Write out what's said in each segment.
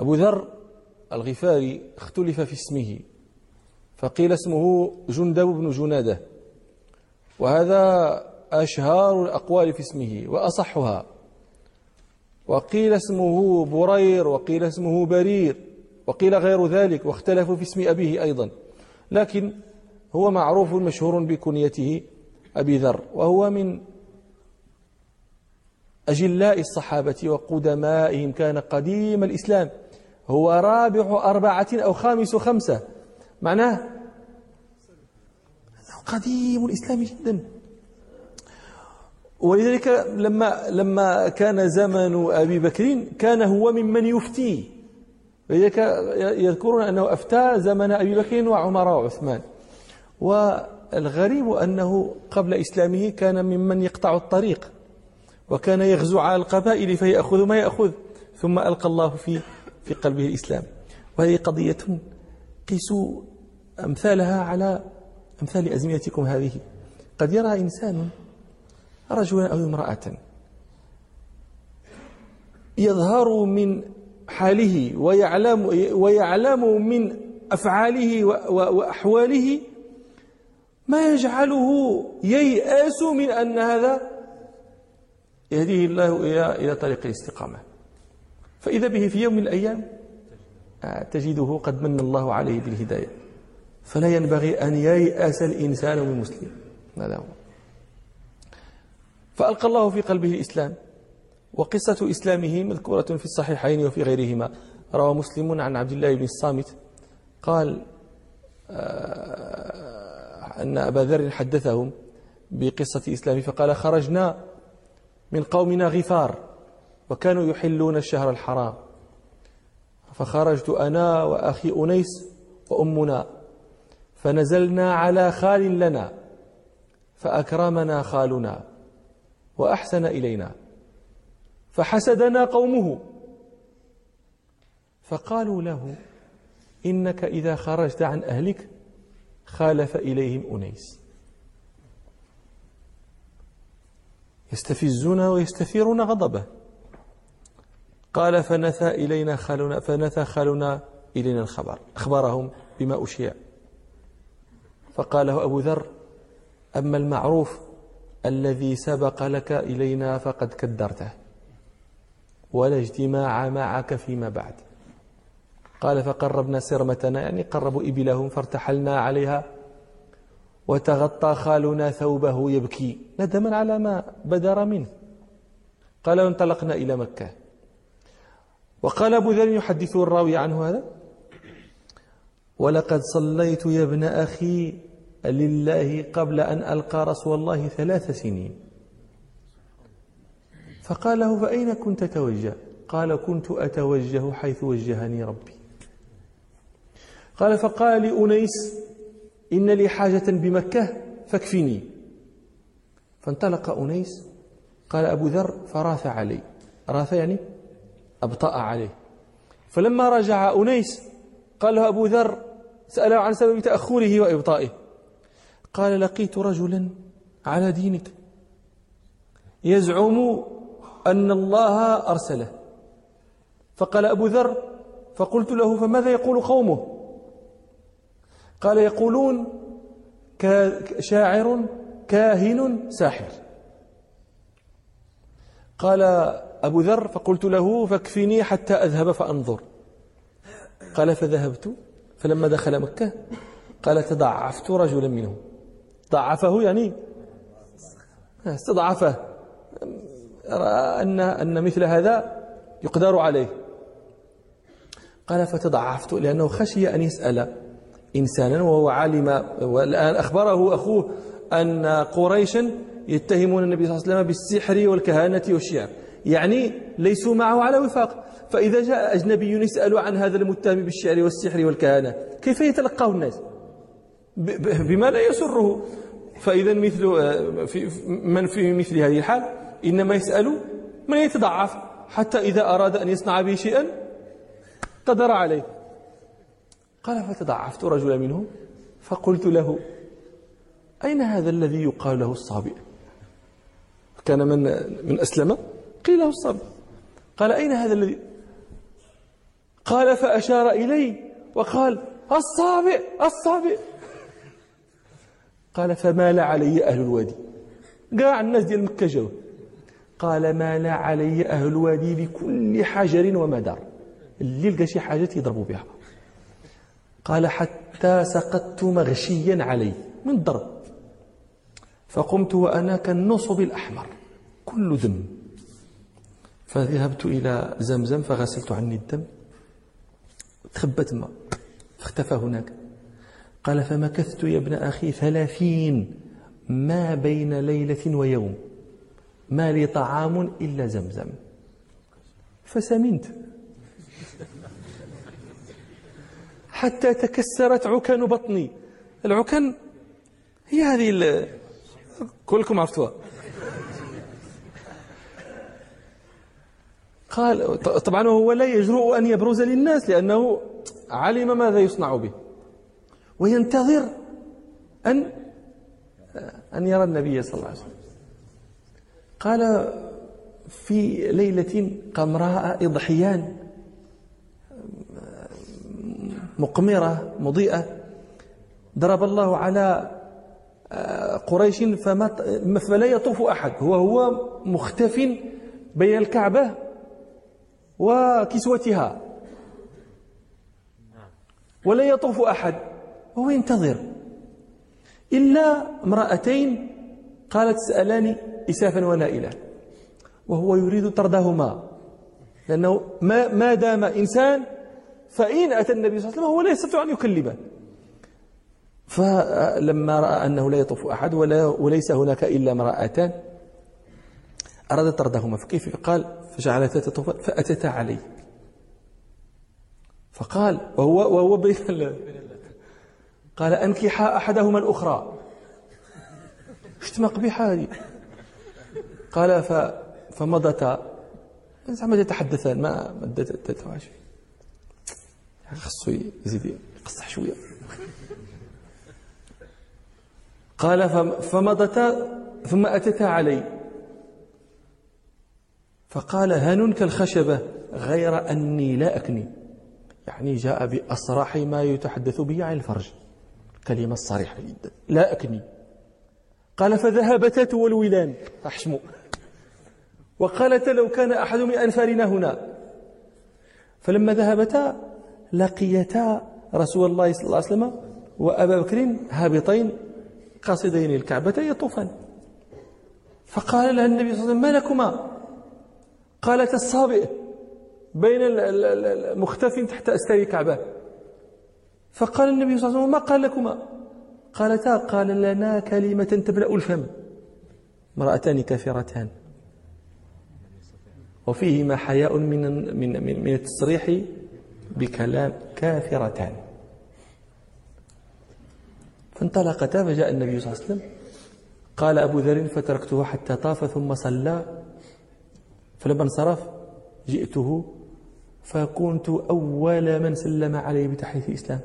أبو ذر الغفاري اختلف في اسمه فقيل اسمه جندب بن جنادة وهذا أشهار الأقوال في اسمه وأصحها وقيل اسمه برير وقيل اسمه برير وقيل غير ذلك واختلفوا في اسم أبيه أيضا لكن هو معروف مشهور بكنيته أبي ذر وهو من أجلاء الصحابة وقدمائهم كان قديم الإسلام. هو رابع أربعة أو خامس خمسة. معناه قديم الإسلام جدا. ولذلك لما لما كان زمن أبي بكر كان هو ممن يفتي. لذلك يذكرون أنه أفتى زمن أبي بكر وعمر وعثمان. والغريب أنه قبل إسلامه كان ممن يقطع الطريق وكان يغزو على القبائل فيأخذ ما يأخذ ثم ألقى الله في في قلبه الإسلام. وهذه قضية قيسوا أمثالها على أمثال أزمنتكم هذه. قد يرى إنسان رجلا أو امرأة يظهر من حاله ويعلم ويعلم من أفعاله وأحواله ما يجعله ييأس من أن هذا يهديه الله إلى طريق الاستقامة. فإذا به في يوم من الأيام آه، تجده قد من الله عليه بالهداية. فلا ينبغي أن ييأس الإنسان من مسلم. هذا هو فألقى الله في قلبه الإسلام. وقصة إسلامه مذكورة في الصحيحين وفي غيرهما. روى مسلم عن عبد الله بن الصامت. قال آه، أن أبا ذر حدثهم بقصة إسلامه فقال خرجنا من قومنا غفار. وكانوا يحلون الشهر الحرام. فخرجت أنا وأخي أنيس وأمنا فنزلنا على خال لنا فأكرمنا خالنا وأحسن إلينا. فحسدنا قومه. فقالوا له إنك إذا خرجت عن أهلك خالف إليهم أنيس. يستفزون ويستثيرون غضبه. قال فنثى إلينا خالنا فنثى خالنا إلينا الخبر. أخبرهم بما أشيع. فقال له أبو ذر أما المعروف الذي سبق لك إلينا فقد كدرته ولا اجتماع معك فيما بعد. قال فقربنا سرمتنا يعني قربوا إبلهم فارتحلنا عليها وتغطى خالنا ثوبه يبكي. ندما على ما بدر منه. قال وانطلقنا إلى مكة. وقال أبو ذر يحدث الراوي عنه هذا؟ ولقد صليت يا ابن أخي لله قبل أن ألقى رسول الله ثلاث سنين. فقال له فأين كنت توجه؟ قال كنت أتوجه حيث وجهني ربي. قال فقال لأنيس إن لي حاجة بمكة فاكفني. فانطلق أنيس قال أبو ذر فراث علي راث يعني أبطأ عليه. فلما رجع أنيس قال له أبو ذر سأله عن سبب تأخره وإبطائه. قال لقيت رجلا على دينك. يزعم أن الله أرسله. فقال أبو ذر فقلت له فماذا يقول قومه؟ قال يقولون شاعر كاهن ساحر. قال أبو ذر فقلت له فاكفني حتى أذهب فأنظر. قال فذهبت فلما دخل مكة قال تضعفت رجلا منهم. ضعفه يعني استضعفه. رأى أن أن مثل هذا يقدر عليه. قال فتضعفت لأنه خشي أن يسأل إنسانا وهو علم والآن أخبره أخوه أن قريشا يتهمون النبي صلى الله عليه وسلم بالسحر والكهانة والشعر يعني ليسوا معه على وفاق. فإذا جاء أجنبي يسأل عن هذا المتهم بالشعر والسحر والكهانة كيف يتلقاه الناس؟ بما لا يسره. فإذا مثل في من في مثل هذه الحال؟ إنما يسأل من يتضعف حتى إذا أراد أن يصنع به شيئا قدر عليه. قال فتضعفت رجلا منهم؟ فقلت له أين هذا الذي يقال له الصابئ؟ كان من من أسلم؟ قيل له الصابئ قال أين هذا الذي؟ قال فأشار إلي وقال الصابئ الصابئ. قال فمال علي أهل الوادي. قاع الناس ديال مكة جاو قال مال علي أهل الوادي بكل حجر ومدار. اللي لقى شي حاجة يضربوا بها. قال حتى سقطت مغشيا علي. من الضرب فقمت وأنا كالنصب الأحمر. كل دم فذهبت إلى زمزم فغسلت عني الدم. تخبت الماء. فاختفى هناك. قال فمكثت يا ابن أخي ثلاثين ما بين ليلة ويوم. ما لي طعام إلا زمزم. فسمنت. حتى تكسرت عكن بطني. العكن هي هذه كلكم عرفتوها. قال طبعا هو لا يجرؤ أن يبرز للناس لأنه علم ماذا يصنع به. وينتظر أن أن يرى النبي صلى الله عليه وسلم. قال في ليلة قام رأى إضحيان مقمرة مضيئة ضرب الله على قريش فما فلا يطوف أحد. هو هو مختف بين الكعبة وكسوتها. ولا يطوف أحد. وهو ينتظر. إلا امرأتين قالت سألاني إسافا ونائلا. وهو يريد طردهما. لأنه ما, ما دام إنسان فإن أتى النبي صلى الله عليه وسلم هو لا يستطيع أن يكلمه. فلما رأى أنه لا يطوف أحد ولا وليس هناك إلا امرأتان أراد طردهما فكيف؟ قال فجعلتا تطوف فأتتا علي. فقال وهو وهو بين قال أنكحا أحدهما الأخرى. اشتم قبيحة هذه. قال ف فمضتا زعما يتحدثان ما ما تتواجه خصو يزيد يقصح شوية. قال فمضتا ثم أتتا علي. فقال هن كالخشبة غير أني لا أكني. يعني جاء بأصرح ما يتحدث به عن الفرج. كلمة صريحة جدا. لا أكني. قال فذهبتا والولان أحشموا وقالت لو كان أحد من أنفارنا هنا. فلما ذهبتا لقيتا رسول الله صلى الله عليه وسلم وأبا بكر هابطين قاصدين الكعبة يطوفان فقال لها النبي صلى الله عليه وسلم ما لكما؟ قالت الصابئ بين المختف تحت أستار الكعبة فقال النبي صلى الله عليه وسلم ما قال لكما؟ قالتا قال لنا كلمة تبلأ الفم. امرأتان كافرتان. وفيهما حياء من من من, من التصريح بكلام كافرتان. فانطلقتا فجاء النبي صلى الله عليه وسلم. قال أبو ذر فتركته حتى طاف ثم صلى. فلما انصرف جئته فكنت أول من سلم عليه بتحية الإسلام.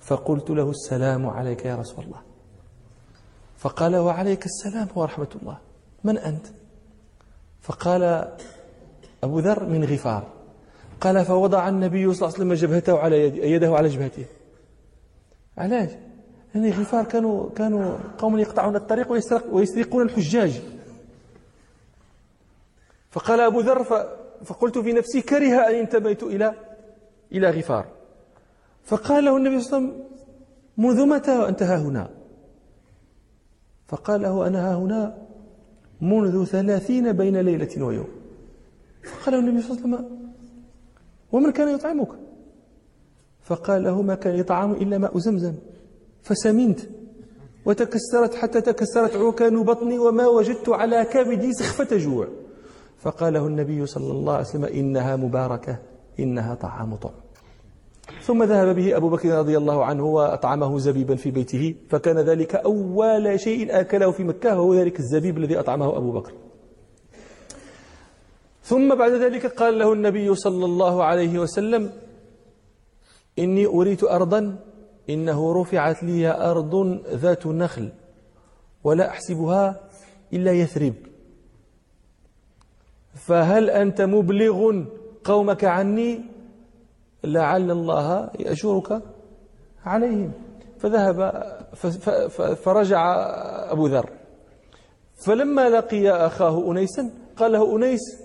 فقلت له السلام عليك يا رسول الله. فقال وعليك السلام ورحمة الله. من أنت؟ فقال أبو ذر من غفار. قال فوضع النبي صلى الله عليه وسلم جبهته على يد يده على جبهته. علاش؟ يعني غفار كانوا كانوا قوم يقطعون الطريق ويسرق ويسرقون الحجاج. فقال أبو ذر فقلت في نفسي كره أن انتبهت إلى إلى غفار. فقال له النبي صلى الله عليه وسلم منذ متى أنت ها هنا؟ فقال له أنا ها هنا منذ ثلاثين بين ليلة ويوم. فقال له النبي صلى الله عليه وسلم ومن كان يطعمك؟ فقال له ما كان يطعم إلا ماء زمزم. فسمنت وتكسرت حتى تكسرت عكان بطني وما وجدت على كبدي سخفة جوع. فقال له النبي صلى الله عليه وسلم إنها مباركة إنها طعام طعم. ثم ذهب به أبو بكر رضي الله عنه وأطعمه زبيبا في بيته فكان ذلك أول شيء أكله في مكة وهو ذلك الزبيب الذي أطعمه أبو بكر. ثم بعد ذلك قال له النبي صلى الله عليه وسلم إني أريت أرضا إنه رفعت لي أرض ذات نخل ولا أحسبها إلا يثرب. فهل أنت مبلغ قومك عني؟ لعل الله يأجرك عليهم. فذهب فرجع أبو ذر. فلما لقي أخاه أنيسا قال له أنيس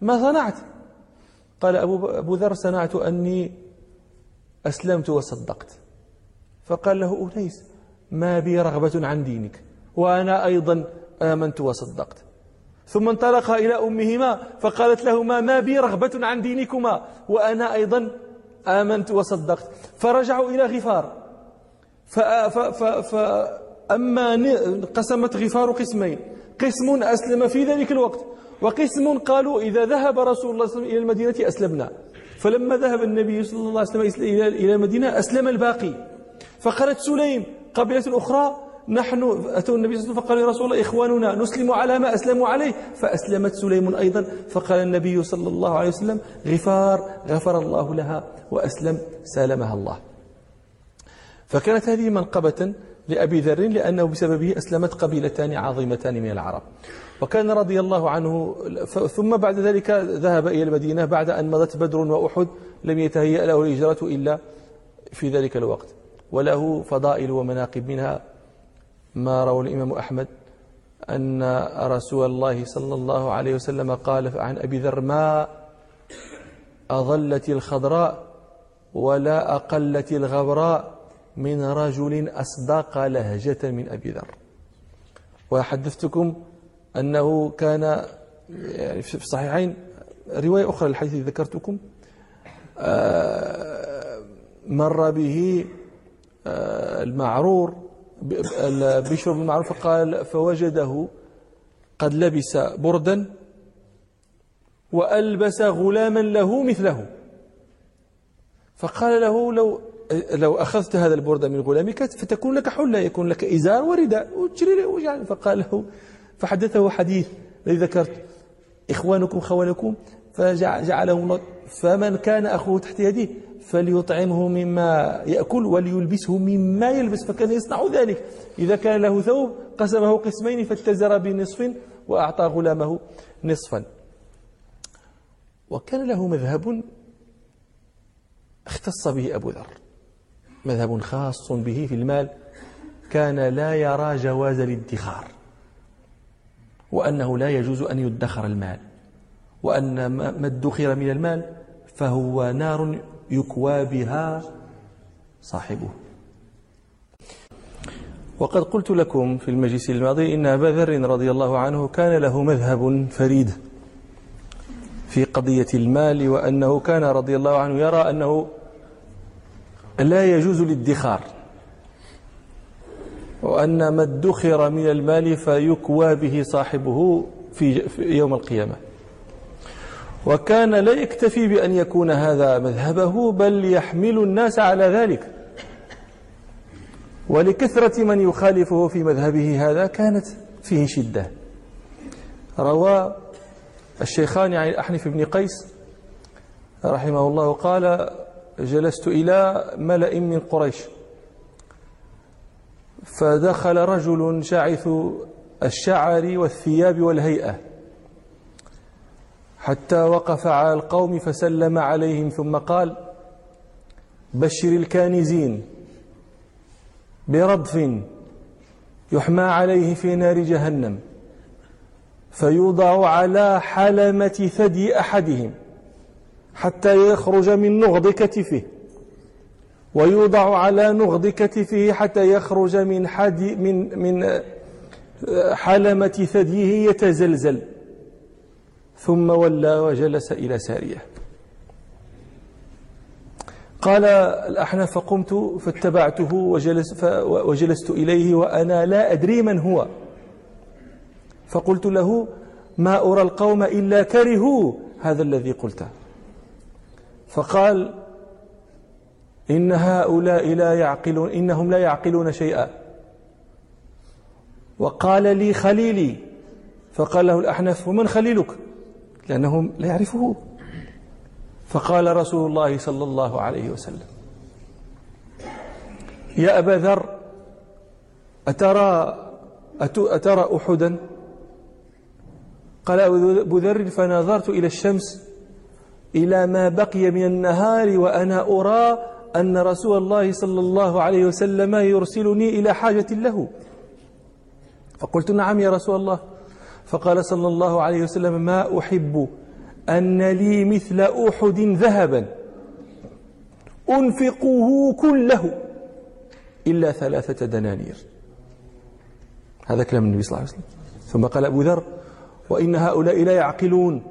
ما صنعت؟ قال أبو, أبو ذر صنعت أني أسلمت وصدقت. فقال له أنيس ما بي رغبة عن دينك وأنا أيضا آمنت وصدقت. ثم انطلق إلى أمهما فقالت لهما ما بي رغبة عن دينكما وأنا أيضا آمنت وصدقت. فرجعوا إلى غفار. فأما قسمت غفار قسمين. قسم أسلم في ذلك الوقت وقسم قالوا إذا ذهب رسول الله صلى الله عليه وسلم إلى المدينة أسلمنا. فلما ذهب النبي صلى الله عليه وسلم إلى المدينة أسلم الباقي. فقالت سليم قبيلة أخرى نحن أتوا النبي صلى الله عليه وسلم فقال يا رسول الله إخواننا نسلم على ما أسلموا عليه. فأسلمت سليم أيضا. فقال النبي صلى الله عليه وسلم غفار غفر الله لها وأسلم سالمها الله. فكانت هذه منقبة لأبي ذر لأنه بسببه أسلمت قبيلتان عظيمتان من العرب. وكان رضي الله عنه ثم بعد ذلك ذهب إلى المدينة بعد أن مضت بدر وأحد. لم يتهيأ له الهجرة إلا في ذلك الوقت. وله فضائل ومناقب منها. ما روى الإمام أحمد أن رسول الله صلى الله عليه وسلم قال عن أبي ذر ما أظلت الخضراء ولا أقلت الغبراء من رجل أصدق لهجة من أبي ذر. وحدثتكم أنه كان يعني في الصحيحين رواية أخرى الحديث ذكرتكم آه، مر به آه، المعرور بشر بن معروف قال فوجده قد لبس بردا وألبس غلاما له مثله. فقال له لو لو أخذت هذا البرد من غلامك فتكون لك حلة يكون لك إزار ورداء. فقال له فحدثه حديث الذي ذكرت. إخوانكم خوالكم فجعلهم الله فمن كان أخوه تحت يده فليطعمه مما يأكل وليلبسه مما يلبس فكان يصنع ذلك. إذا كان له ثوب قسمه قسمين فاتزر بنصف وأعطى غلامه نصفا. وكان له مذهب اختص به أبو ذر مذهب خاص به في المال كان لا يرى جواز الادخار وأنه لا يجوز أن يدخر المال وأن ما ادخر من المال فهو نار يكوى بها صاحبه. وقد قلت لكم في المجلس الماضي إن أبا ذر رضي الله عنه كان له مذهب فريد في قضية المال وأنه كان رضي الله عنه يرى أنه لا يجوز الادخار وأن ما ادخر من المال فيكوى به صاحبه في يوم القيامة. وكان لا يكتفي بأن يكون هذا مذهبه بل يحمل الناس على ذلك. ولكثرة من يخالفه في مذهبه هذا كانت فيه شدة. روى الشيخان عن الأحنف بن قيس رحمه الله قال جلست إلى ملأ من قريش فدخل رجل شاعث الشعر والثياب والهيئة. حتى وقف على القوم فسلم عليهم ثم قال بشر الكانزين بردف يحمى عليه في نار جهنم فيوضع على حلمة ثدي أحدهم حتى يخرج من نغض كتفه ويوضع على نغض كتفه حتى يخرج من حد من من حلمة ثديه يتزلزل. ثم ولى وجلس إلى سارية. قال الأحناف فقمت فاتبعته وجلس وجلست إليه وأنا لا أدري من هو. فقلت له ما أرى القوم إلا كرهوا هذا الذي قلته فقال إن هؤلاء لا يعقلون إنهم لا يعقلون شيئا. وقال لي خليلي. فقال له الأحنف ومن خليلك؟ لأنهم لا يعرفه فقال رسول الله صلى الله عليه وسلم يا أبا ذر أترى أترى أحدا؟ قال أبو ذر فنظرت إلى الشمس إلى ما بقي من النهار وأنا أرى أن رسول الله صلى الله عليه وسلم يرسلني إلى حاجة له. فقلت نعم يا رسول الله. فقال صلى الله عليه وسلم ما أحب أن لي مثل أحد ذهبا. أنفقه كله إلا ثلاثة دنانير. هذا كلام النبي صلى الله عليه وسلم. ثم قال أبو ذر وإن هؤلاء لا يعقلون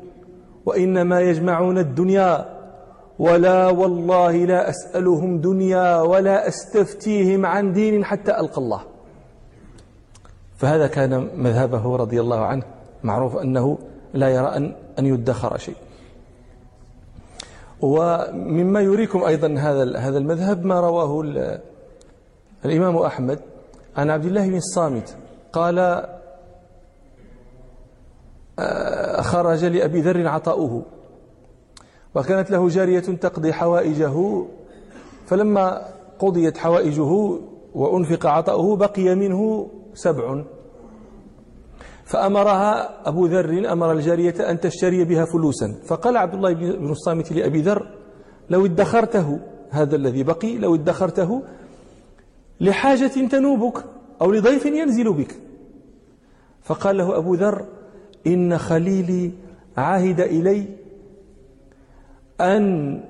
وإنما يجمعون الدنيا ولا والله لا أسألهم دنيا ولا أستفتيهم عن دين حتى ألقى الله. فهذا كان مذهبه رضي الله عنه معروف أنه لا يرى أن أن يدخر شيء. ومما يريكم أيضا هذا هذا المذهب ما رواه الإمام أحمد عن عبد الله بن الصامت قال آه، خرج لأبي ذر عطاؤه وكانت له جارية تقضي حوائجه فلما قضيت حوائجه وأنفق عطاؤه بقي منه سبع. فأمرها أبو ذر أمر الجارية أن تشتري بها فلوسا. فقال عبد الله بن الصامت لأبي ذر لو ادخرته هذا الذي بقي لو ادخرته لحاجة تنوبك أو لضيف ينزل بك. فقال له أبو ذر إن خليلي عهد إلي أن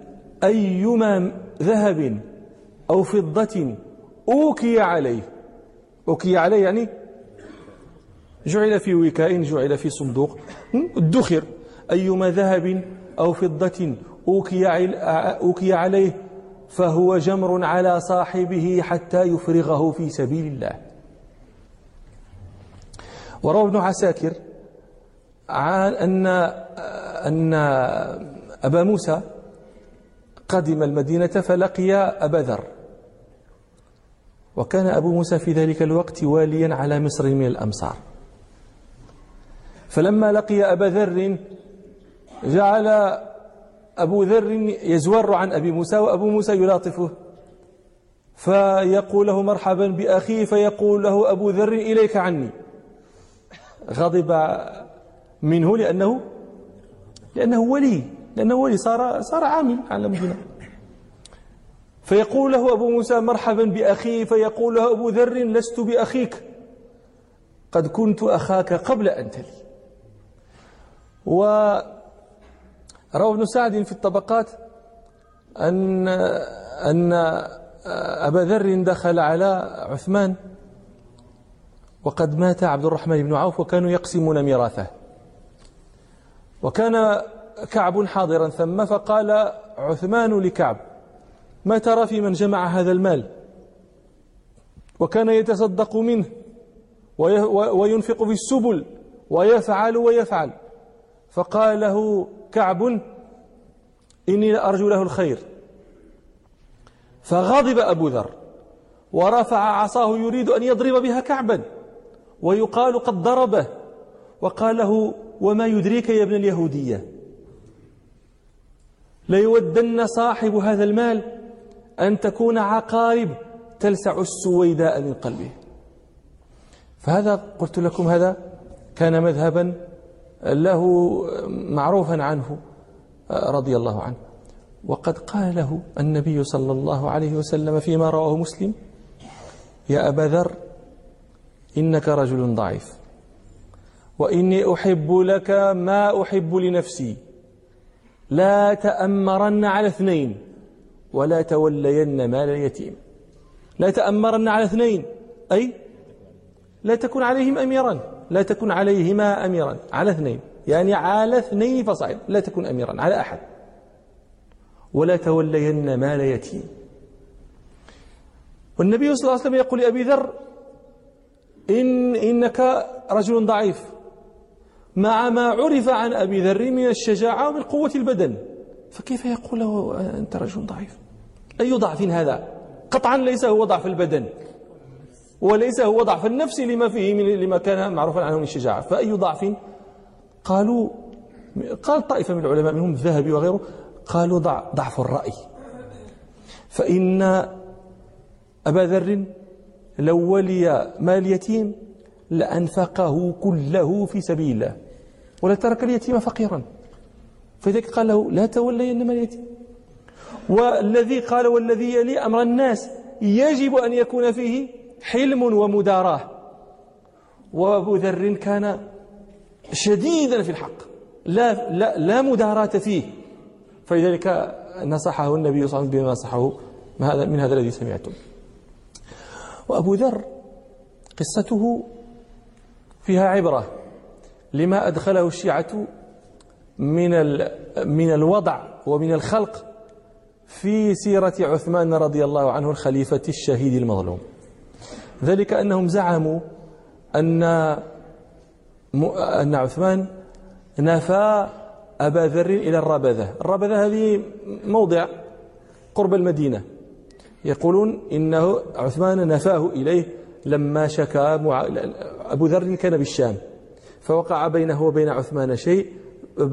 أيما ذهب أو فضة أوكي عليه. أوكي عليه يعني جعل في وكاء جعل في صندوق. ادخر. أيما ذهب أو فضة أوكي عليه فهو جمر على صاحبه حتى يفرغه في سبيل الله. وروى ابن عساكر عن أن أن أبا موسى قدم المدينة فلقي أبا ذر. وكان أبو موسى في ذلك الوقت واليا على مصر من الأمصار. فلما لقي أبا ذر جعل أبو ذر يزور عن أبي موسى وأبو موسى يلاطفه فيقول له مرحبا بأخي فيقول له أبو ذر إليك عني. غضب منه لأنه لأنه ولي لأنه ولي صار صار عامل على المدينة فيقول له أبو موسى مرحبا بأخي فيقول له أبو ذر لست بأخيك. قد كنت أخاك قبل أن تلي. وروى ابن سعد في الطبقات أن أن أبا ذر دخل على عثمان. وقد مات عبد الرحمن بن عوف وكانوا يقسمون ميراثه. وكان كعب حاضرا ثم فقال عثمان لكعب. ما ترى في من جمع هذا المال وكان يتصدق منه وينفق في السبل ويفعل ويفعل فقال له كعب إني لأرجو له الخير فغضب أبو ذر ورفع عصاه يريد أن يضرب بها كعبا ويقال قد ضربه وقال له وما يدريك يا ابن اليهودية ليودن صاحب هذا المال أن تكون عقارب تلسع السويداء من قلبه. فهذا قلت لكم هذا كان مذهبا له معروفا عنه رضي الله عنه. وقد قاله النبي صلى الله عليه وسلم فيما رواه مسلم يا أبا ذر إنك رجل ضعيف وإني أحب لك ما أحب لنفسي لا تأمرن على اثنين. ولا تولين مال اليتيم. لا تأمرن على اثنين أي لا تكن عليهم أميرا لا تكن عليهما أميرا على اثنين يعني على اثنين فصعد لا تكن أميرا على أحد. ولا تولين مال يتيم والنبي صلى الله عليه وسلم يقول لأبي ذر إن إنك رجل ضعيف. مع ما عرف عن أبي ذر من الشجاعة ومن قوة البدن. فكيف يقول له أنت رجل ضعيف؟ أي ضعف هذا؟ قطعا ليس هو ضعف البدن. وليس هو ضعف النفس لما فيه من لما كان معروفا عنه من الشجاعة. فأي ضعف؟ قالوا قال طائفة من العلماء منهم الذهبي وغيره قالوا ضعف الرأي. فإن أبا ذر لو ولي مال يتيم لأنفقه كله في سبيل الله ولا ترك اليتيم فقيرا. فلذلك قال له لا تولين مال اليتيم. والذي قال والذي يلي أمر الناس يجب أن يكون فيه حلم ومداراة. وأبو ذر كان شديدا في الحق. لا, لا, لا مداراة فيه. فلذلك نصحه النبي صلى الله عليه وسلم بما نصحه من هذا الذي سمعتم. وأبو ذر قصته فيها عبرة لما أدخله الشيعة من من الوضع ومن الخلق في سيرة عثمان رضي الله عنه الخليفة الشهيد المظلوم. ذلك أنهم زعموا أن أن عثمان نفى أبا ذر إلى الربذة. الربذة هذه موضع قرب المدينة. يقولون إنه عثمان نفاه إليه لما شكى مع... أبو ذر كان بالشام. فوقع بينه وبين عثمان شيء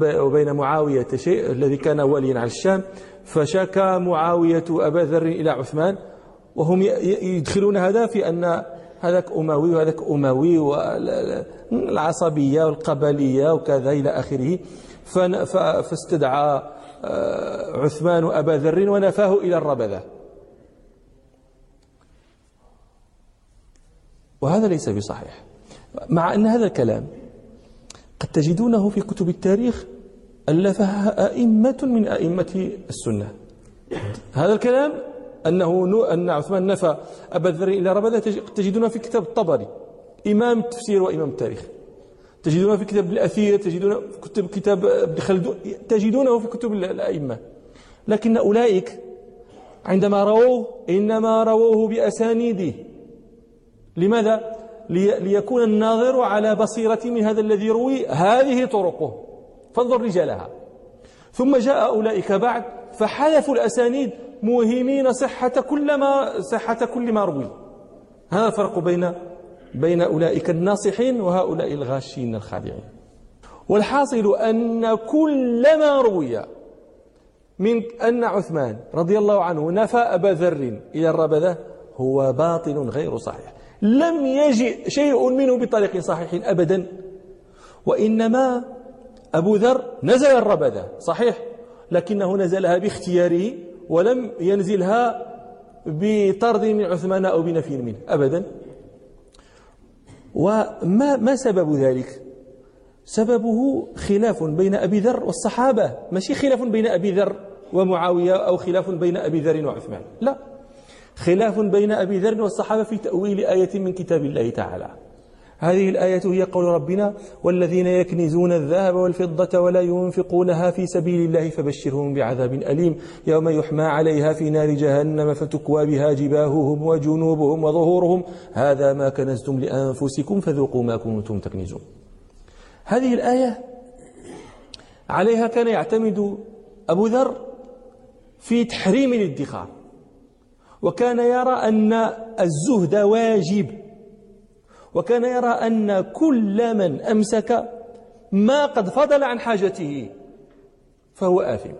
وبين معاوية شيء الذي كان واليا على الشام. فشكى معاوية أبا ذر إلى عثمان وهم يدخلون هذا في أن هذاك أموي وهذاك أموي والعصبية والقبلية وكذا إلى آخره. فاستدعى آه، عثمان أبا ذر ونفاه إلى الربذة. وهذا ليس بصحيح. مع أن هذا الكلام قد تجدونه في كتب التاريخ ألفها أئمة من أئمة السنة. هذا الكلام أنه أن عثمان نفى أبا ذر إلى ربذة تجدونه في كتاب الطبري إمام التفسير وإمام التاريخ. تجدونه في كتاب الأثير تجدونه في كتب كتاب ابن خلدون تجدونه في كتب الأئمة. لكن أولئك عندما رووه إنما رووه بأسانيده. لماذا؟ ليكون الناظر على بصيرة من هذا الذي يروي هذه طرقه. فانظر رجالها. ثم جاء أولئك بعد فحذفوا الأسانيد موهمين صحة كل ما صحة كل ما روي. هذا الفرق بين بين أولئك الناصحين وهؤلاء الغاشين الخادعين. والحاصل أن كل ما روي من أن عثمان رضي الله عنه نفى أبا ذر إلى الربذة هو باطل غير صحيح. لم يجئ شيء منه بطريق صحيح أبدا وإنما أبو ذر نزل الربذة صحيح؟ لكنه نزلها باختياره ولم ينزلها بطرد من عثمان أو بنفي منه أبدا. وما ما سبب ذلك؟ سببه خلاف بين أبي ذر والصحابة. ماشي خلاف بين أبي ذر ومعاوية أو خلاف بين أبي ذر وعثمان؟ لا. خلاف بين أبي ذر والصحابة في تأويل آية من كتاب الله تعالى. هذه الآية هي قول ربنا والذين يكنزون الذهب والفضة ولا ينفقونها في سبيل الله فبشرهم بعذاب أليم. يوم يحمى عليها في نار جهنم فتكوى بها جباههم وجنوبهم وظهورهم. هذا ما كنزتم لأنفسكم فذوقوا ما كنتم تكنزون. هذه الآية عليها كان يعتمد أبو ذر في تحريم الادخار وكان يرى أن الزهد واجب. وكان يرى أن كل من أمسك ما قد فضل عن حاجته فهو آثم.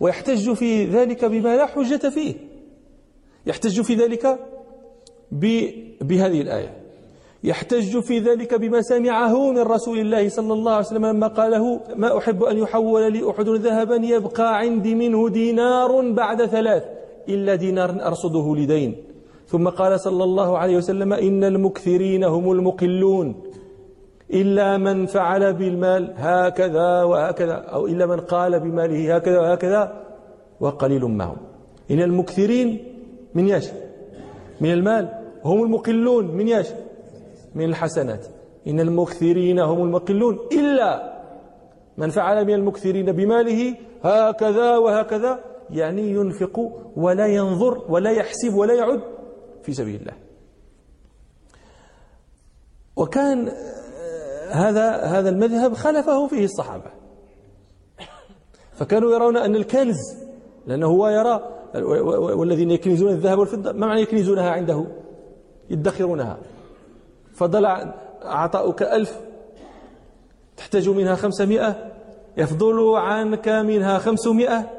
ويحتج في ذلك بما لا حجة فيه. يحتج في ذلك بهذه الآية. يحتج في ذلك بما سمعه من رسول الله صلى الله عليه وسلم لما قاله ما أحب أن يحول لي أحد ذهبا يبقى عندي منه دينار بعد ثلاث إلا دينار أرصده لدين. ثم قال صلى الله عليه وسلم إن المكثرين هم المقلون. إلا من فعل بالمال هكذا وهكذا أو إلا من قال بماله هكذا وهكذا وقليل معهم إن المكثرين من ياش من المال. هم المقلون من ياش من الحسنات. إن المكثرين هم المقلون. إلا من فعل من المكثرين بماله هكذا وهكذا يعني ينفق ولا ينظر ولا يحسب ولا يعد في سبيل الله. وكان هذا هذا المذهب خلفه فيه الصحابة. فكانوا يرون أن الكنز لأنه هو يرى والذين يكنزون الذهب والفضة ما معنى يكنزونها عنده؟ يدخرونها. فضل عطاؤك ألف تحتاج منها خمسمائة يفضل عنك منها خمسمائة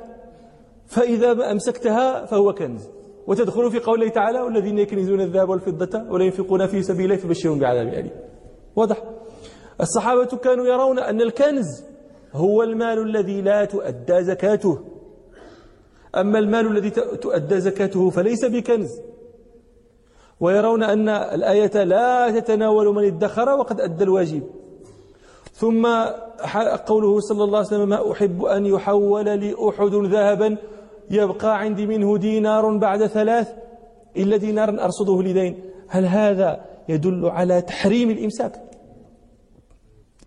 فإذا أمسكتها فهو كنز. وتدخل في قوله تعالى والذين يكنزون الذهب والفضة ولا ينفقون في سبيل الله فبشرهم بعذاب أليم. واضح. الصحابة كانوا يرون أن الكنز هو المال الذي لا تؤدى زكاته. أما المال الذي تؤدى زكاته فليس بكنز. ويرون أن الآية لا تتناول من ادخر وقد أدى الواجب. ثم قوله صلى الله عليه وسلم ما أحب أن يحول لأحد ذهبا يبقى عندي منه دينار بعد ثلاث إلا دينار أرصده لدين. هل هذا يدل على تحريم الإمساك؟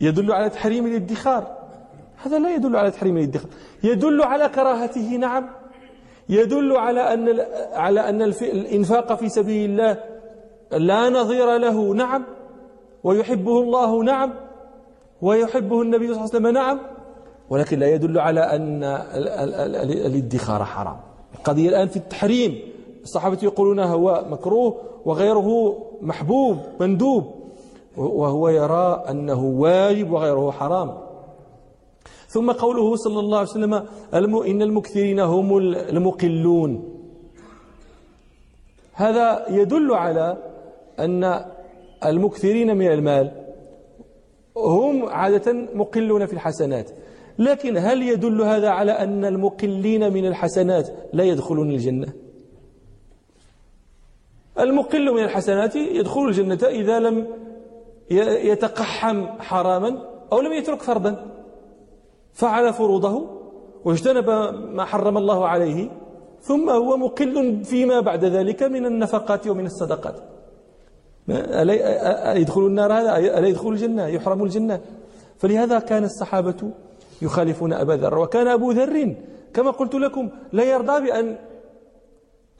يدل على تحريم الادخار. هذا لا يدل على تحريم الادخار. يدل على كراهته نعم. يدل على أن على أن الإنفاق في سبيل الله لا نظير له نعم. ويحبه الله نعم. ويحبه النبي صلى الله عليه وسلم نعم. ولكن لا يدل على أن الادخار حرام. القضية الآن في التحريم. الصحابة يقولون هو مكروه وغيره محبوب مندوب. وهو يرى أنه واجب وغيره حرام. ثم قوله صلى الله عليه وسلم إن المكثرين هم المقلون. هذا يدل على أن المكثرين من المال هم عادة مقلون في الحسنات. لكن هل يدل هذا على أن المقلين من الحسنات لا يدخلون الجنة؟ المقل من الحسنات يدخل الجنة إذا لم يتقحم حراما أو لم يترك فرضا. فعل فروضه واجتنب ما حرم الله عليه ثم هو مقل فيما بعد ذلك من النفقات ومن الصدقات. ألا يدخل النار هذا؟ ألا يدخل الجنة؟ يحرم الجنة. فلهذا كان الصحابة يخالفون أبا ذر. وكان أبو ذر كما قلت لكم لا يرضى بأن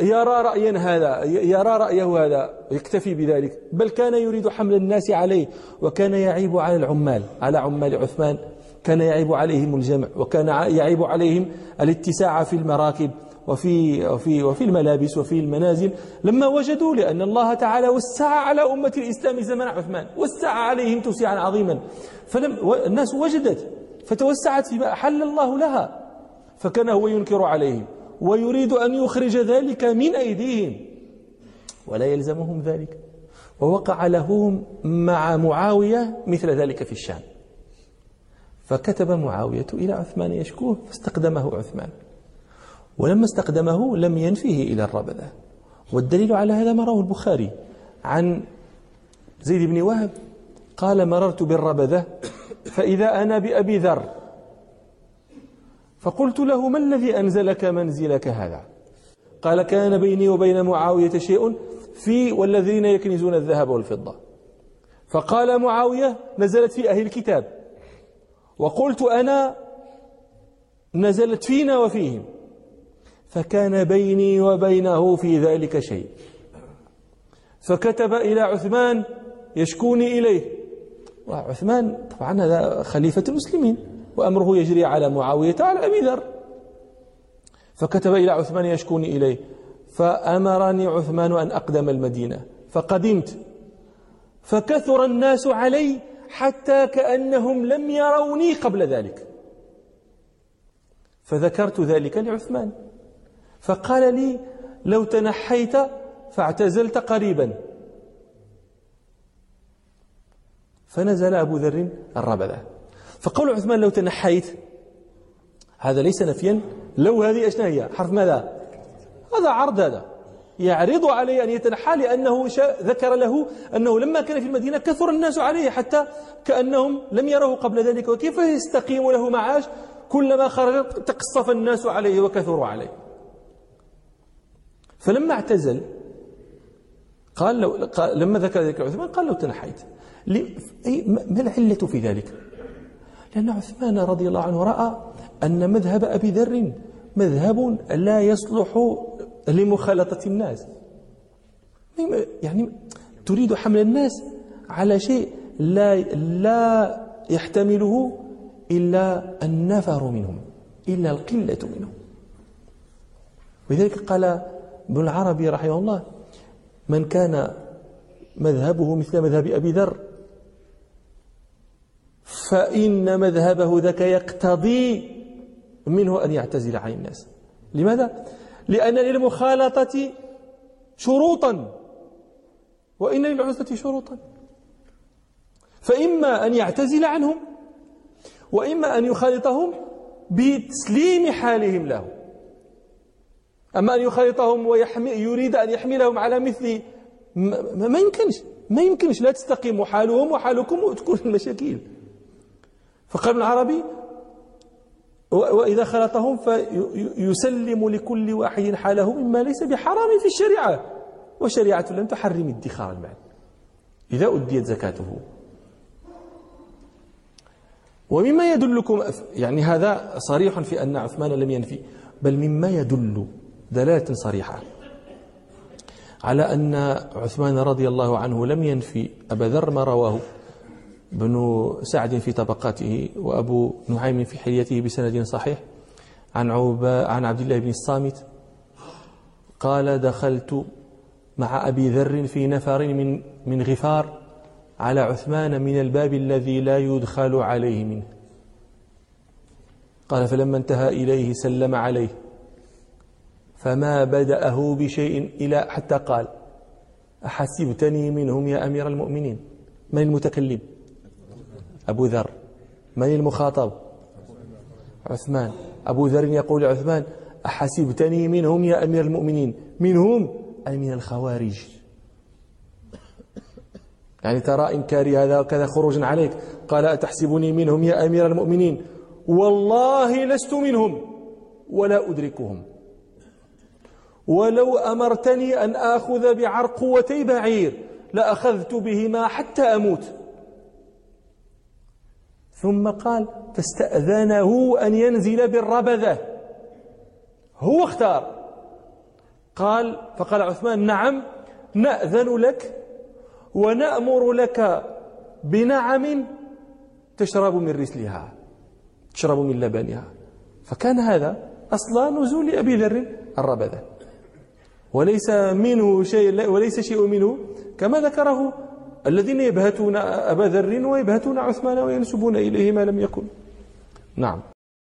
يرى رأيا هذا يرى رأيه هذا يكتفي بذلك. بل كان يريد حمل الناس عليه وكان يعيب على العمال على عمال عثمان كان يعيب عليهم الجمع وكان يعيب عليهم الاتساع في المراكب وفي وفي وفي الملابس وفي المنازل. لما وجدوا لأن الله تعالى وسع على أمة الإسلام زمن عثمان وسع عليهم توسيعا عظيما. فلم الناس وجدت فتوسعت فيما أحل الله لها فكان هو ينكر عليهم ويريد أن يخرج ذلك من أيديهم. ولا يلزمهم ذلك. ووقع لهم مع معاوية مثل ذلك في الشام. فكتب معاوية إلى عثمان يشكوه فاستقدمه عثمان. ولما استقدمه لم ينفيه إلى الربذة. والدليل على هذا ما رواه البخاري عن زيد بن وهب. قال مررت بالربذة فإذا أنا بأبي ذر فقلت له ما الذي أنزلك منزلك هذا؟ قال كان بيني وبين معاوية شيء في والذين يكنزون الذهب والفضة. فقال معاوية نزلت في أهل الكتاب. وقلت أنا نزلت فينا وفيهم. فكان بيني وبينه في ذلك شيء. فكتب إلى عثمان يشكوني إليه. وعثمان طبعا هذا خليفة المسلمين وأمره يجري على معاوية على أبي ذر. فكتب إلى عثمان يشكوني إليه. فأمرني عثمان أن أقدم المدينة. فقدمت. فكثر الناس علي حتى كأنهم لم يروني قبل ذلك. فذكرت ذلك لعثمان. فقال لي لو تنحيت فاعتزلت قريبا. فنزل أبو ذر الربذة فقول عثمان لو تنحيت هذا ليس نفيا. لو هذه أشنا هي؟ حرف ماذا؟ هذا عرض هذا. يعرض عليه أن يتنحى لأنه ذكر له أنه لما كان في المدينة كثر الناس عليه حتى كأنهم لم يروه قبل ذلك. وكيف يستقيم له معاش؟ كلما خرج تقصف الناس عليه وكثروا عليه. فلما اعتزل قال لو قال لما ذكر ذلك عثمان قال لو تنحيت. ما العلة في ذلك؟ لأن عثمان رضي الله عنه رأى أن مذهب أبي ذر مذهب لا يصلح لمخالطة الناس. يعني تريد حمل الناس على شيء لا لا يحتمله إلا النفر منهم إلا القلة منهم. ولذلك قال ابن العربي رحمه الله من كان مذهبه مثل مذهب أبي ذر فإن مذهبه ذاك يقتضي منه أن يعتزل عن الناس. لماذا؟ لأن للمخالطة شروطا وإن للعزلة شروطا. فإما أن يعتزل عنهم وإما أن يخالطهم بتسليم حالهم له. أما أن يخالطهم ويحمي يريد أن يحملهم على مثل ما, يمكنش ما يمكنش. لا تستقيم حالهم وحالكم وتكون المشاكل. فقال ابن العربي وإذا خلطهم فيسلم لكل واحد حاله مما ليس بحرام في الشريعة. والشريعة لم تحرم ادخار المال. إذا أديت زكاته. ومما يدلكم يعني هذا صريح في أن عثمان لم ينفي بل مما يدل دلالة صريحة على أن عثمان رضي الله عنه لم ينفي أبا ذر ما رواه بن سعد في طبقاته وأبو نعيم في حليته بسند صحيح عن عوبا عن عبد الله بن الصامت قال دخلت مع أبي ذر في نفر من من غفار على عثمان من الباب الذي لا يدخل عليه منه قال فلما انتهى إليه سلم عليه فما بدأه بشيء إلى حتى قال أحسبتني منهم يا أمير المؤمنين. من المتكلم؟ أبو ذر. من المخاطب؟ عثمان. أبو ذر يقول لعثمان أحسبتني منهم يا أمير المؤمنين. منهم؟ أي من الخوارج. يعني ترى إنكاري هذا وكذا خروجا عليك. قال أتحسبني منهم يا أمير المؤمنين. والله لست منهم. ولا أدركهم. ولو أمرتني أن آخذ بعرقوتي بعير لأخذت بهما حتى أموت. ثم قال فاستأذنه أن ينزل بالربذة. هو اختار. قال فقال عثمان نعم نأذن لك ونأمر لك بنعم تشرب من رسلها تشرب من لبنها. فكان هذا أصل نزول أبي ذر الربذة. وليس منه شيء وليس شيء منه كما ذكره الذين يبهتون أبا ذر ويبهتون عثمان وينسبون إليه ما لم يكن. نعم.